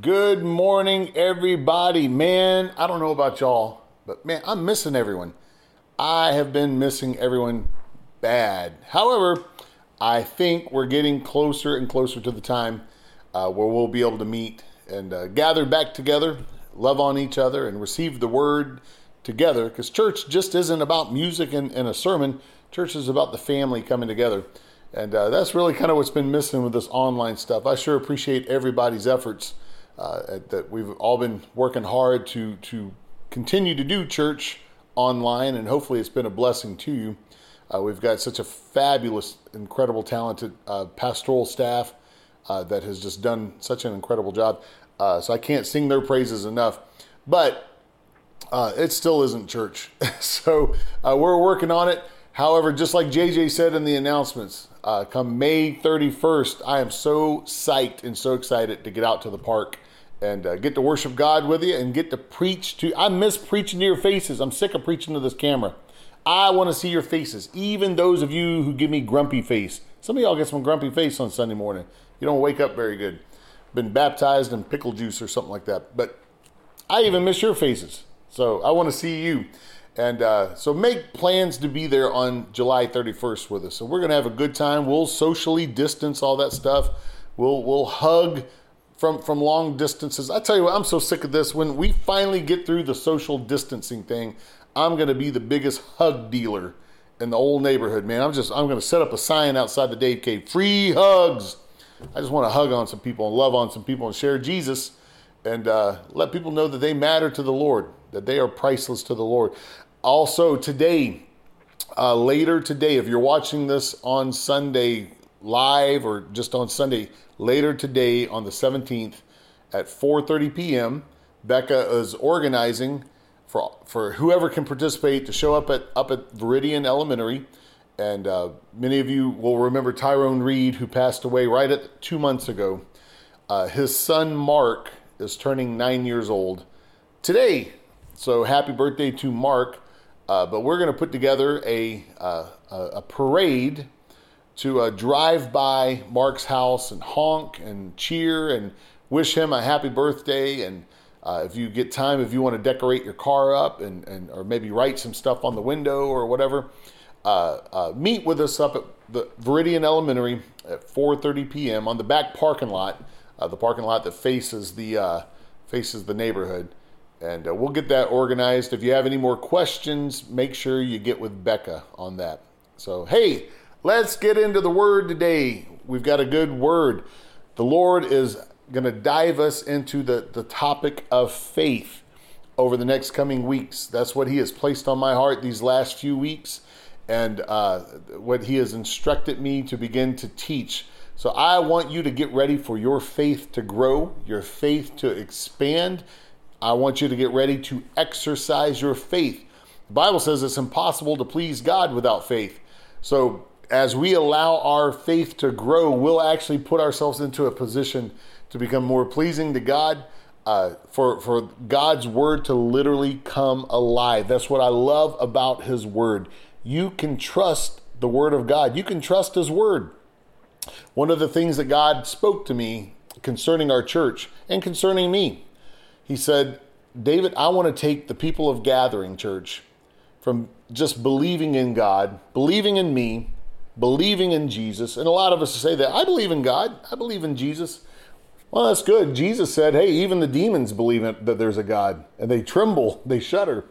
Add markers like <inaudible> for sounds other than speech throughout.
Good morning, everybody. Man, I don't know about y'all, but man, I'm missing everyone. I have been missing everyone bad. However, I think we're getting closer and closer to the time uh, where we'll be able to meet and uh, gather back together, love on each other, and receive the word together. Because church just isn't about music and, and, a sermon, church is about the family coming together. And uh, that's really kind of what's been missing with this online stuff. I sure appreciate everybody's efforts uh, that we've all been working hard to to continue to do church online, and hopefully it's been a blessing to you. Uh, we've got such a fabulous, incredible, talented uh, pastoral staff uh, that has just done such an incredible job. Uh, so I can't sing their praises enough, but uh, it still isn't church. <laughs> so we're working on it. However, just like JJ said in the announcements, uh, come May 31st, I am so psyched and so excited to get out to the park and uh, get to worship God with you and get to preach to. I miss preaching to your faces. I'm sick of preaching to this camera. I want to see your faces, even those of you who give me grumpy face. Some of y'all get some grumpy face on Sunday morning. You don't wake up very good. Been baptized in pickle juice or something like that. But I even miss your faces. So I want to see you. And uh, so make plans to be there on July 31st with us. So we're going to have a good time. We'll socially distance all that stuff. We'll, we'll hug from from long distances. I tell you what, I'm so sick of this. When we finally get through the social distancing thing, I'm going to be the biggest hug dealer in the old neighborhood, man. I'm just I'm going to set up a sign outside the Dave Cave, free hugs. I just want to hug on some people and love on some people and share Jesus and uh, let people know that they matter to the Lord, that they are priceless to the Lord. Also, today, uh, later today, if you're watching this on Sunday live or just on Sunday, later today on the 17th at 4:30 p.m. Becca is organizing for for whoever can participate to show up at up at Veridian Elementary, and uh, many of you will remember Tyrone Reed, who passed away right at two months ago. Uh, his son Mark is turning nine years old today, so happy birthday to Mark! Uh, but we're going to put together a, uh, a, a parade to uh, drive by Mark's house and honk and cheer and wish him a happy birthday. And uh, if you get time, if you want to decorate your car up and, and or maybe write some stuff on the window or whatever, uh, uh meet with us up at the Veridian Elementary at 4:30 p.m. on the back parking lot, uh, the parking lot that faces the uh, faces the neighborhood. And we'll get that organized. If you have any more questions, make sure you get with Becca on that. So, hey, Let's get into the word today. We've got a good word. The Lord is going to dive us into the, the topic of faith over the next coming weeks. That's what He has placed on my heart these last few weeks and uh, what He has instructed me to begin to teach. So I want you to get ready for your faith to grow, your faith to expand. I want you to get ready to exercise your faith. The Bible says it's impossible to please God without faith. So as we allow our faith to grow, we'll actually put ourselves into a position to become more pleasing to God. Uh, for for God's word to literally come alive. That's what I love about His word. You can trust the word of God. You can trust His word. One of the things that God spoke to me concerning our church and concerning me, He said, "David, I want to take the people of Gathering Church from just believing in God, believing in me, believing in Jesus. And a lot of us say that I believe in God, I believe in Jesus. Well, that's good. Jesus said, hey, even the demons believe that there's a God and they tremble, they shudder.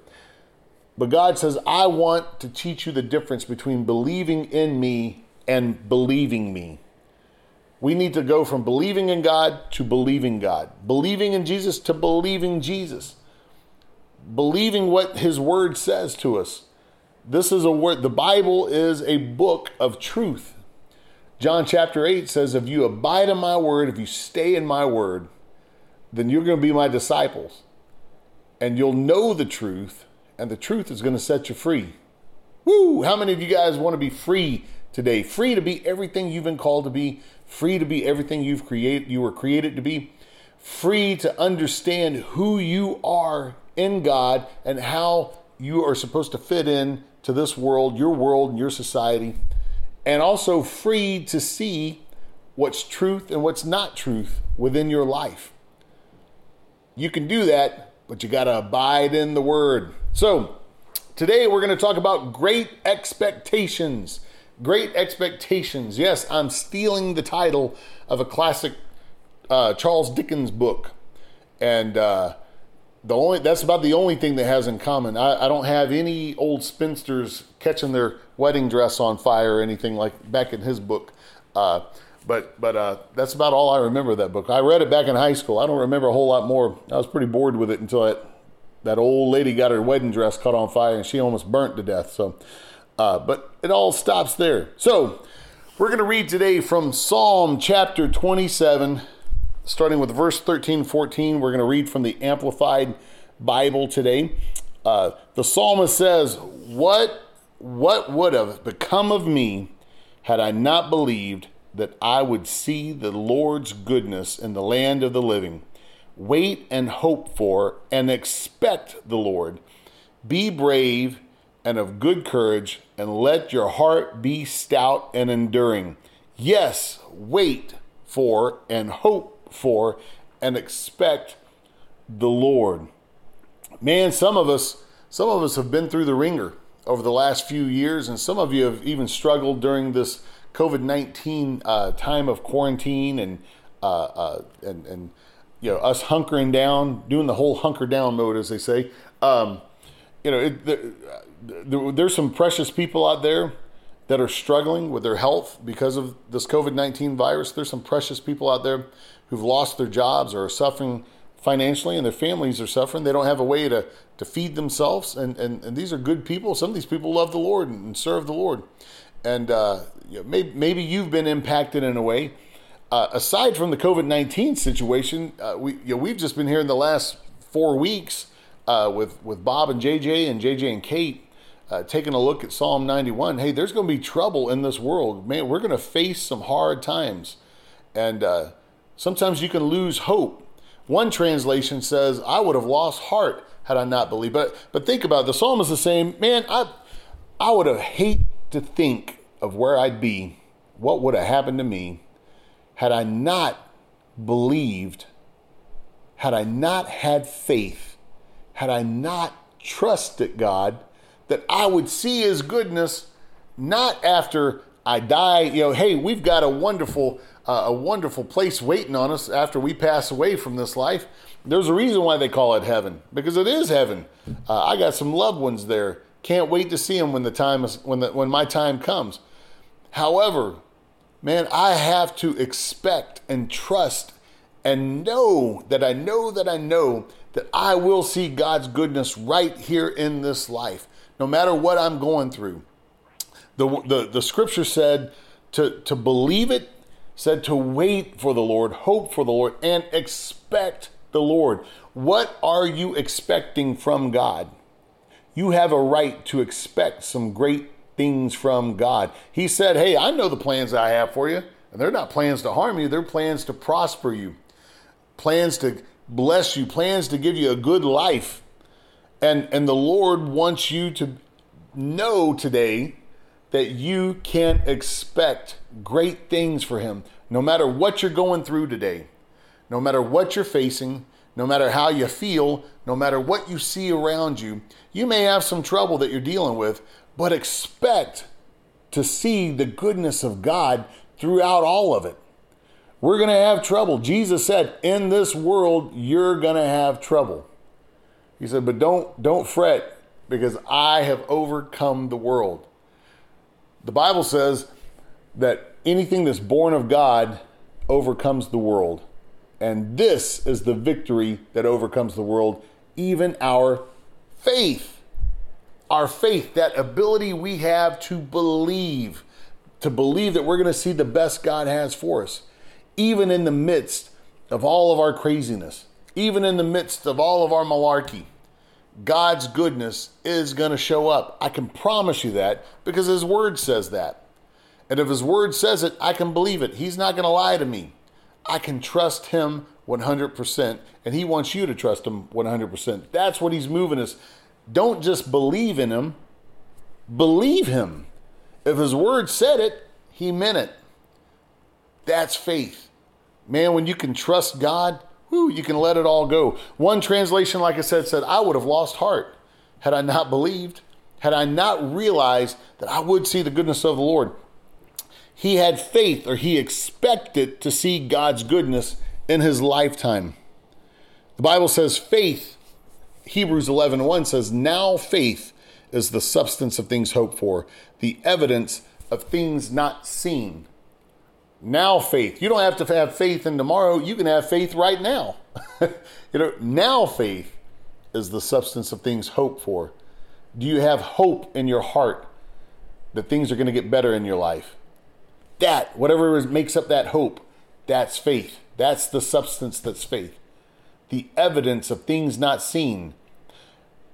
But God says, I want to teach you the difference between believing in me and believing me. We need to go from believing in God to believing God, believing in Jesus to believing Jesus, believing what His Word says to us. This is a word, the Bible is a book of truth. John chapter 8 says, If you abide in my word, if you stay in my word, then you're going to be my disciples. And you'll know the truth, and the truth is going to set you free. Woo! How many of you guys want to be free today? Free to be everything you've been called to be, free to be everything you've created, you were created to be, free to understand who you are in God and how you are supposed to fit in to this world, your world, and your society, and also free to see what's truth and what's not truth within your life. You can do that, but you got to abide in the word. So, today we're going to talk about great expectations. Great expectations. Yes, I'm stealing the title of a classic uh, Charles Dickens book. And uh, the only that's about the only thing that has in common. I, I, don't have any old spinsters catching their wedding dress on fire or anything like back in his book. Uh, but but uh, that's about all I remember of that book. I read it back in high school. I don't remember a whole lot more. I was pretty bored with it until that that old lady got her wedding dress caught on fire and she almost burnt to death. So, uh, but it all stops there. So we're going to read today from Psalm chapter 27 starting with verse 13, 14. We're going to read from the Amplified Bible today. Uh, the psalmist says, What, what would have become of me had I not believed that I would see the Lord's goodness in the land of the living? Wait and hope for and expect the Lord. Be brave and of good courage, and let your heart be stout and enduring. Yes, wait for and hope for and expect the Lord. Man, some of us, some of us have been through the wringer over the last few years, and some of you have even struggled during this COVID nineteen uh, time of quarantine and uh, uh, and and you know us hunkering down, doing the whole hunker down mode, as they say. Um, you know, it, there, there's some precious people out there that are struggling with their health because of this COVID 19 virus. There's some precious people out there who've lost their jobs or are suffering financially and their families are suffering. They don't have a way to, to feed themselves. And, and, and these are good people. Some of these people love the Lord and serve the Lord. And uh, you know, maybe, maybe you've been impacted in a way. Uh, aside from the COVID 19 situation, uh, we, you know, we've just been here in the last four weeks uh, with, with Bob and JJ and JJ and Kate. Uh, taking a look at Psalm 91, hey, there's going to be trouble in this world. Man, we're going to face some hard times. And uh, Sometimes you can lose hope. One translation says, I would have lost heart had I not believed. But but think about it. the psalmist is saying, Man, I I would have hate to think of where I'd be, what would have happened to me had I not believed, had I not had faith, had I not trusted God that I would see his goodness not after I die, you know, hey, we've got a wonderful uh, a wonderful place waiting on us after we pass away from this life. There's a reason why they call it heaven because it is heaven. Uh, I got some loved ones there. Can't wait to see them when the time is when the, when my time comes. However, man, I have to expect and trust and know that I know that I know that I will see God's goodness right here in this life, no matter what I'm going through. The, the, the scripture said to, to believe it said to wait for the Lord, hope for the Lord, and expect the Lord. What are you expecting from God? You have a right to expect some great things from God. He said, Hey, I know the plans I have for you, and they're not plans to harm you, they're plans to prosper you, plans to bless you, plans to give you a good life. And, and the Lord wants you to know today that you can't expect great things for Him. No matter what you're going through today, no matter what you're facing, no matter how you feel, no matter what you see around you, you may have some trouble that you're dealing with, but expect to see the goodness of God throughout all of it. We're going to have trouble. Jesus said, "In this world you're going to have trouble." He said, "But don't don't fret because I have overcome the world." The Bible says that anything that's born of God overcomes the world. And this is the victory that overcomes the world, even our faith. Our faith, that ability we have to believe, to believe that we're going to see the best God has for us, even in the midst of all of our craziness, even in the midst of all of our malarkey. God's goodness is going to show up. I can promise you that because His Word says that. And if His Word says it, I can believe it. He's not going to lie to me. I can trust Him 100%, and He wants you to trust Him 100%. That's what He's moving us. Don't just believe in Him, believe Him. If His Word said it, He meant it. That's faith. Man, when you can trust God, whoo, you can let it all go. One translation, like I said, said, I would have lost heart had I not believed, had I not realized that I would see the goodness of the Lord. He had faith or he expected to see God's goodness in his lifetime. The Bible says faith, Hebrews 11 1 says, Now faith is the substance of things hoped for, the evidence of things not seen. Now faith. You don't have to have faith in tomorrow. You can have faith right now. <laughs> you know, now faith is the substance of things hoped for. Do you have hope in your heart that things are going to get better in your life? That, whatever makes up that hope, that's faith. That's the substance that's faith. The evidence of things not seen.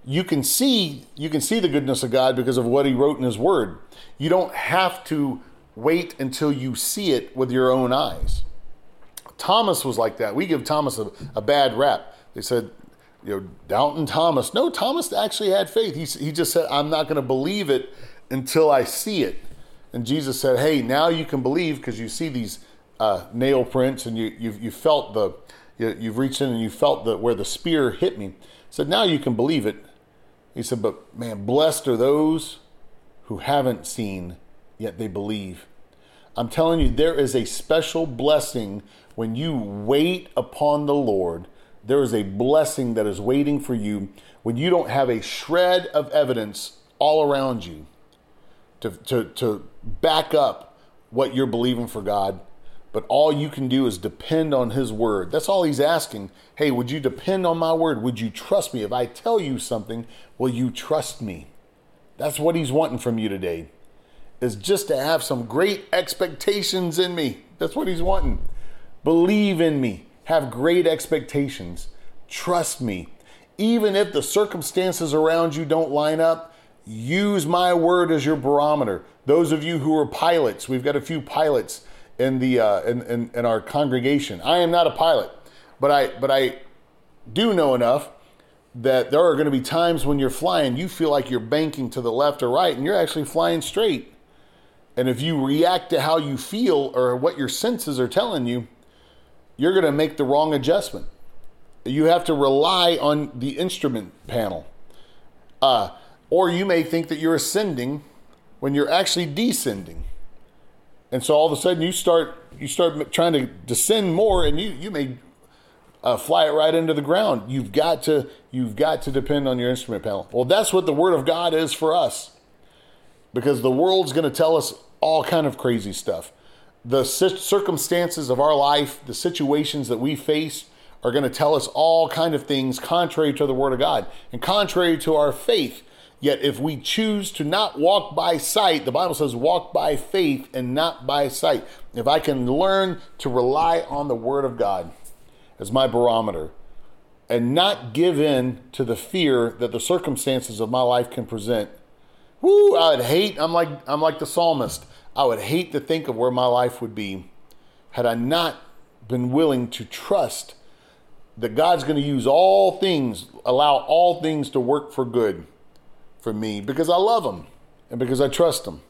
You can see you can see the goodness of God because of what he wrote in his word. You don't have to wait until you see it with your own eyes. Thomas was like that. We give Thomas a, a bad rap. They said, you know, Doubting Thomas. No, Thomas actually had faith. He, he just said, I'm not going to believe it until I see it. And Jesus said, Hey, now you can believe because you see these uh, nail prints and you, you've, you felt the, you, you've reached in and you felt the, where the spear hit me. He said, Now you can believe it. He said, But man, blessed are those who haven't seen, yet they believe. I'm telling you, there is a special blessing when you wait upon the Lord. There is a blessing that is waiting for you when you don't have a shred of evidence all around you to, to, to back up what you're believing for God. But all you can do is depend on His word. That's all He's asking. Hey, would you depend on my word? Would you trust me? If I tell you something, will you trust me? That's what He's wanting from you today, is just to have some great expectations in me. That's what He's wanting. Believe in me, have great expectations, trust me. Even if the circumstances around you don't line up, use my word as your barometer. Those of you who are pilots, we've got a few pilots in the uh, in, in, in our congregation. I am not a pilot, but I but I do know enough that there are going to be times when you're flying, you feel like you're banking to the left or right, and you're actually flying straight. And if you react to how you feel or what your senses are telling you, you're going to make the wrong adjustment. You have to rely on the instrument panel. Uh, or you may think that you're ascending when you're actually descending. And so all of a sudden you start you start trying to descend more and you you may uh, fly it right into the ground. You've got to you've got to depend on your instrument panel. Well, that's what the word of God is for us. Because the world's going to tell us all kind of crazy stuff. The circumstances of our life, the situations that we face are going to tell us all kind of things contrary to the word of God and contrary to our faith Yet if we choose to not walk by sight, the Bible says walk by faith and not by sight. If I can learn to rely on the Word of God as my barometer and not give in to the fear that the circumstances of my life can present, whoo, I would hate, I'm like, I'm like the psalmist. I would hate to think of where my life would be had I not been willing to trust that God's going to use all things, allow all things to work for good for me because I love him and because I trust him.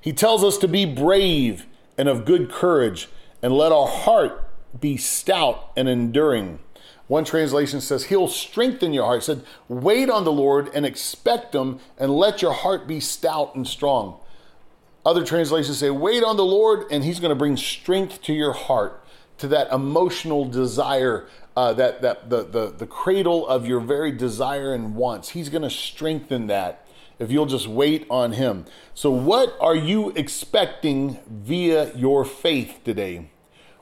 He tells us to be brave and of good courage and let our heart be stout and enduring. One translation says, He'll strengthen your heart. It said, Wait on the Lord and expect Him and let your heart be stout and strong. Other translations say, Wait on the Lord and He's going to bring strength to your heart, to that emotional desire uh, that that the, the the cradle of your very desire and wants. He's going to strengthen that if you'll just wait on Him. So, what are you expecting via your faith today?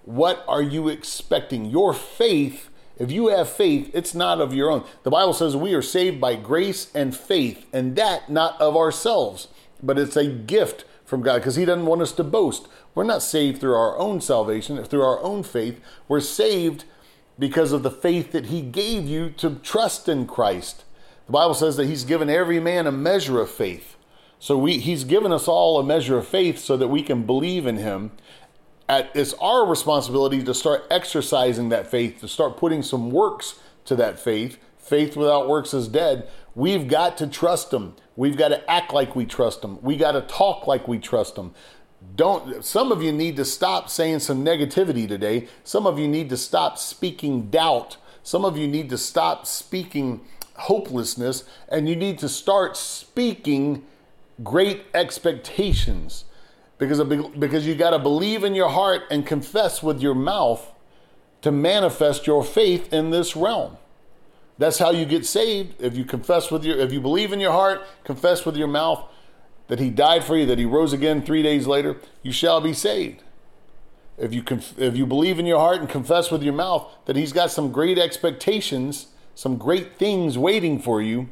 What are you expecting? Your faith. If you have faith, it's not of your own. The Bible says we are saved by grace and faith, and that not of ourselves, but it's a gift from God because He doesn't want us to boast. We're not saved through our own salvation, through our own faith. We're saved because of the faith that he gave you to trust in Christ. The Bible says that he's given every man a measure of faith. So we, he's given us all a measure of faith so that we can believe in him. At, it's our responsibility to start exercising that faith, to start putting some works to that faith. Faith without works is dead. We've got to trust him. We've got to act like we trust him. We got to talk like we trust him. don't some of you need to stop saying some negativity today. Some of you need to stop speaking doubt. Some of you need to stop speaking hopelessness and you need to start speaking great expectations because of, because you got to believe in your heart and confess with your mouth to manifest your faith in this realm. That's how you get saved. If you confess with your if you believe in your heart, confess with your mouth that he died for you, that he rose again 3 days later, you shall be saved. If you conf- if you believe in your heart and confess with your mouth that he's got some great expectations, some great things waiting for you,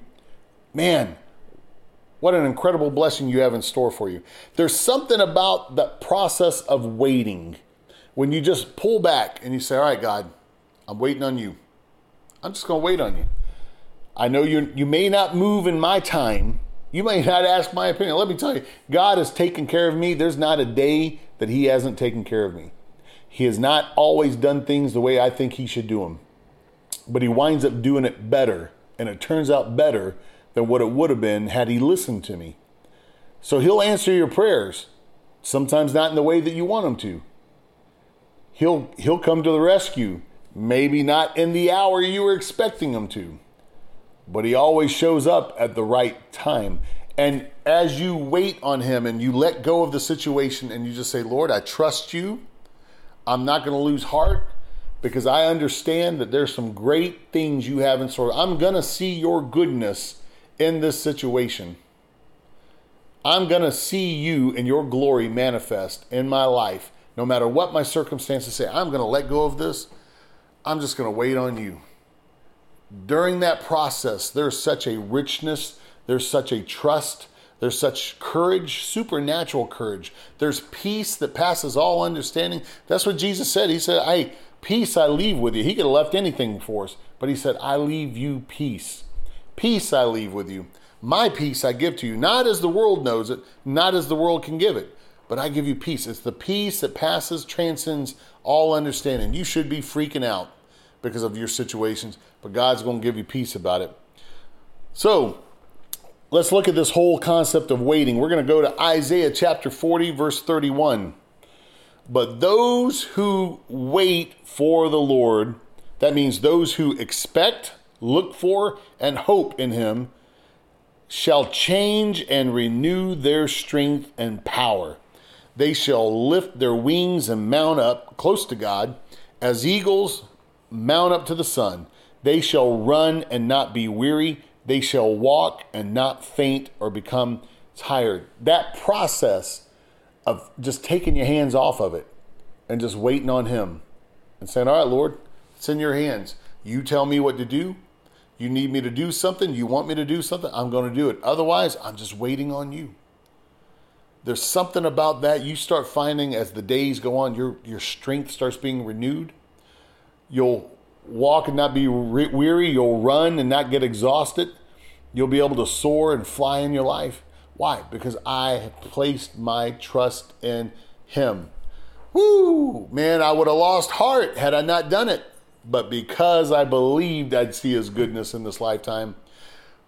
man, what an incredible blessing you have in store for you. There's something about the process of waiting when you just pull back and you say, All right, God, I'm waiting on you. I'm just going to wait on you. I know you you may not move in my time. You may not ask my opinion. Let me tell you, God has taken care of me. There's not a day that He hasn't taken care of me. He has not always done things the way I think He should do them, but He winds up doing it better, and it turns out better than what it would have been had he listened to me. So he'll answer your prayers, sometimes not in the way that you want him to. He'll he'll come to the rescue, maybe not in the hour you were expecting him to. But he always shows up at the right time. And as you wait on him and you let go of the situation and you just say, "Lord, I trust you. I'm not going to lose heart because I understand that there's some great things you have in store. I'm going to see your goodness in this situation. I'm going to see you and your glory manifest in my life. No matter what my circumstances say, I'm going to let go of this. I'm just going to wait on you. During that process, there's such a richness, there's such a trust, there's such courage, supernatural courage. There's peace that passes all understanding. That's what Jesus said. He said, I peace I leave with you. He could have left anything for us, but he said, I leave you peace. Peace I leave with you. My peace I give to you, not as the world knows it, not as the world can give it, but I give you peace. It's the peace that passes, transcends all understanding. You should be freaking out because of your situations, but God's going to give you peace about it. So, let's look at this whole concept of waiting. We're going to go to Isaiah chapter 40, verse 31. But those who wait for the Lord, that means those who expect, look for, and hope in him shall change and renew their strength and power. They shall lift their wings and mount up close to God as eagles mount up to the sun. They shall run and not be weary. They shall walk and not faint or become tired. That process of just taking your hands off of it and just waiting on Him and saying, All right, Lord, it's in your hands. You tell me what to do. You need me to do something, you want me to do something, I'm going to do it. Otherwise, I'm just waiting on you. There's something about that you start finding as the days go on, your your strength starts being renewed. You'll walk and not be weary, you'll run and not get exhausted. You'll be able to soar and fly in your life. Why? Because I have placed my trust in him. Woo! Man, I would have lost heart had I not done it. But because I believed I'd see his goodness in this lifetime,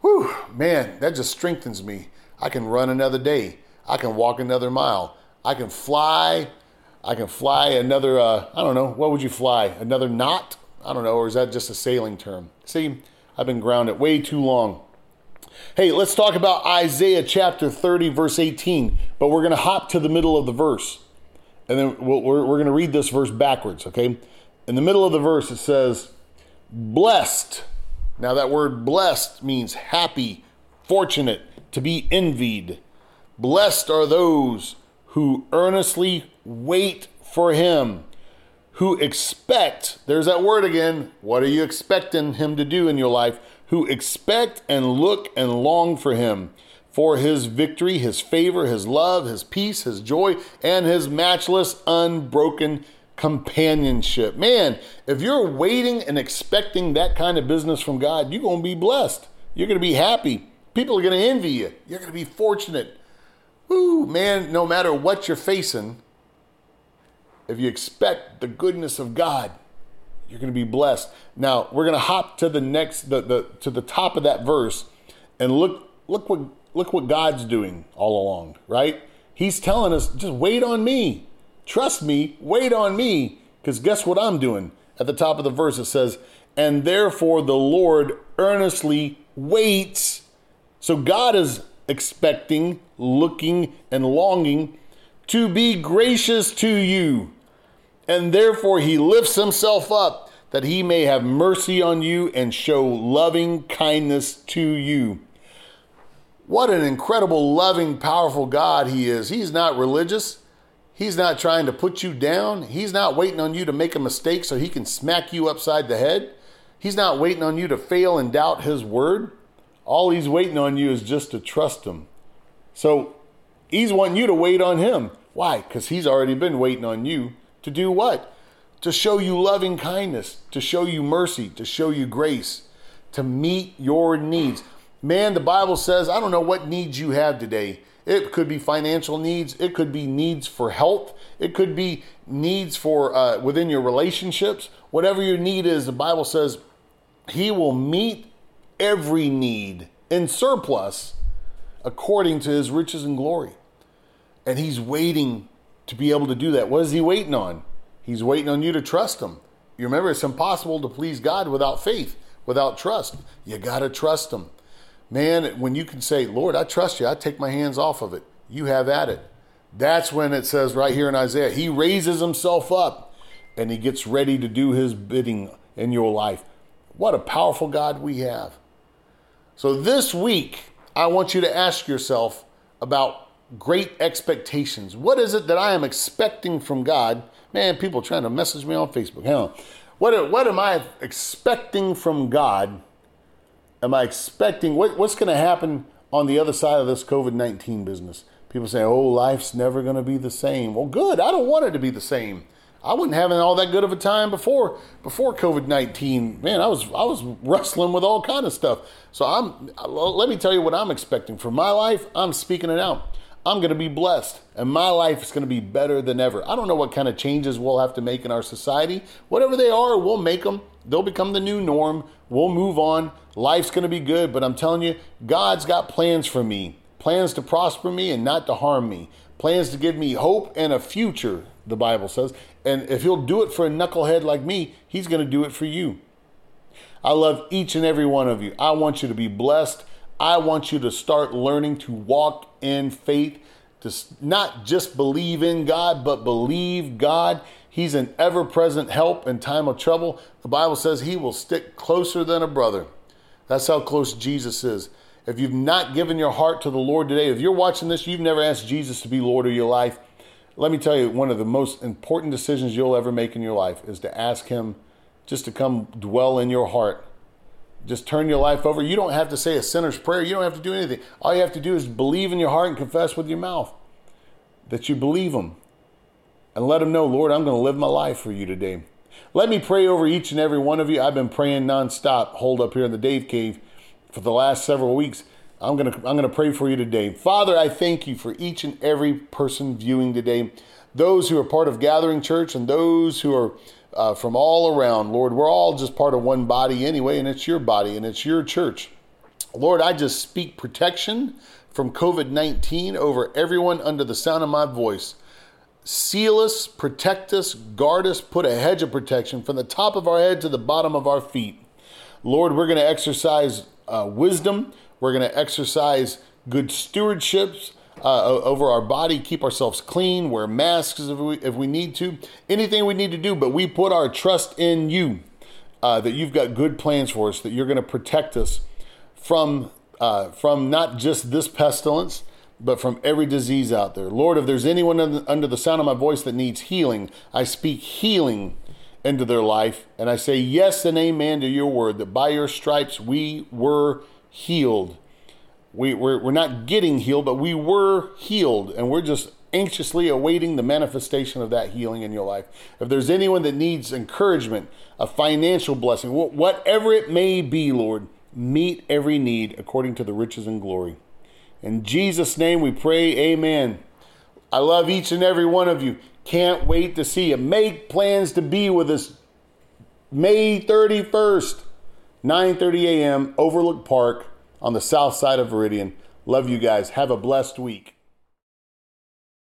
whew, man, that just strengthens me. I can run another day. I can walk another mile. I can fly. I can fly another, uh, I don't know, what would you fly? Another knot? I don't know, or is that just a sailing term? See, I've been grounded way too long. Hey, let's talk about Isaiah chapter 30, verse 18, but we're going to hop to the middle of the verse. And then we're, we're going to read this verse backwards, okay? In the middle of the verse, it says, blessed. Now, that word blessed means happy, fortunate, to be envied. Blessed are those who earnestly wait for him, who expect, there's that word again. What are you expecting him to do in your life? Who expect and look and long for him, for his victory, his favor, his love, his peace, his joy, and his matchless, unbroken companionship. Man, if you're waiting and expecting that kind of business from God, you're going to be blessed. You're going to be happy. People are going to envy you. You're going to be fortunate. Woo, man, no matter what you're facing, if you expect the goodness of God, you're going to be blessed. Now, we're going to hop to the next the, the to the top of that verse and look look what look what God's doing all along, right? He's telling us, just wait on me. Trust me, wait on me. Because guess what I'm doing? At the top of the verse, it says, And therefore the Lord earnestly waits. So God is expecting, looking, and longing to be gracious to you. And therefore he lifts himself up that he may have mercy on you and show loving kindness to you. What an incredible, loving, powerful God He is. He's not religious. He's not trying to put you down. He's not waiting on you to make a mistake so He can smack you upside the head. He's not waiting on you to fail and doubt His word. All He's waiting on you is just to trust Him. So He's wanting you to wait on Him. Why? Because He's already been waiting on you to do what? To show you loving kindness, to show you mercy, to show you grace, to meet your needs. Man, the Bible says, I don't know what needs you have today. It could be financial needs. It could be needs for health. It could be needs for uh, within your relationships. Whatever your need is, the Bible says He will meet every need in surplus according to His riches and glory. And He's waiting to be able to do that. What is He waiting on? He's waiting on you to trust Him. You remember, it's impossible to please God without faith, without trust. You got to trust Him. Man, when you can say, Lord, I trust you, I take my hands off of it, you have at it. That's when it says right here in Isaiah, he raises himself up and he gets ready to do his bidding in your life. What a powerful God we have. So this week, I want you to ask yourself about great expectations. What is it that I am expecting from God? Man, people trying to message me on Facebook. Hang on. What, what am I expecting from God am I expecting? What, what's going to happen on the other side of this COVID 19 business? People say, oh, life's never going to be the same. Well, good. I don't want it to be the same. I wasn't having all that good of a time before before COVID nineteen. Man, I was I was wrestling with all kind of stuff. So I'm let me tell you what I'm expecting for my life. I'm speaking it out. I'm going to be blessed, and my life is going to be better than ever. I don't know what kind of changes we'll have to make in our society. Whatever they are, we'll make them. They'll become the new norm. We'll move on. Life's going to be good, but I'm telling you, God's got plans for me plans to prosper me and not to harm me, plans to give me hope and a future, the Bible says. And if He'll do it for a knucklehead like me, He's going to do it for you. I love each and every one of you. I want you to be blessed. I want you to start learning to walk in faith, to not just believe in God, but believe God. He's an ever present help in time of trouble. The Bible says He will stick closer than a brother. That's how close Jesus is. If you've not given your heart to the Lord today, if you're watching this, you've never asked Jesus to be Lord of your life, let me tell you, one of the most important decisions you'll ever make in your life is to ask Him just to come dwell in your heart. Just turn your life over. You don't have to say a sinner's prayer. You don't have to do anything. All you have to do is believe in your heart and confess with your mouth that you believe Him. And let Him know, Lord, I'm going to live my life for you today. Let me pray over each and every one of you. I've been praying nonstop, hold up here in the Dave Cave for the last several weeks. I'm going to I'm going to pray for you today. Father, I thank you for each and every person viewing today. Those who are part of Gathering Church and those who are uh, from all around, Lord, we're all just part of one body anyway, and it's your body and it's your church. Lord, I just speak protection from COVID 19 over everyone under the sound of my voice seal us, protect us, guard us, put a hedge of protection from the top of our head to the bottom of our feet. Lord, we're going to exercise uh, wisdom. We're going to exercise good stewardships uh, over our body, keep ourselves clean, wear masks if we, if we need to, anything we need to do, but we put our trust in you uh, that you've got good plans for us, that you're going to protect us from, uh, from not just this pestilence but from every disease out there. Lord, if there's anyone under the sound of my voice that needs healing, I speak healing into their life. And I say yes and amen to your word that by your stripes we were healed. We, we're, we're not getting healed, but we were healed. And we're just anxiously awaiting the manifestation of that healing in your life. If there's anyone that needs encouragement, a financial blessing, whatever it may be, Lord, meet every need according to the riches and glory. In Jesus' name we pray, amen. I love each and every one of you. Can't wait to see you. Make plans to be with us May 31st, 9:30 a.m. Overlook Park on the south side of Veridian. Love you guys. Have a blessed week.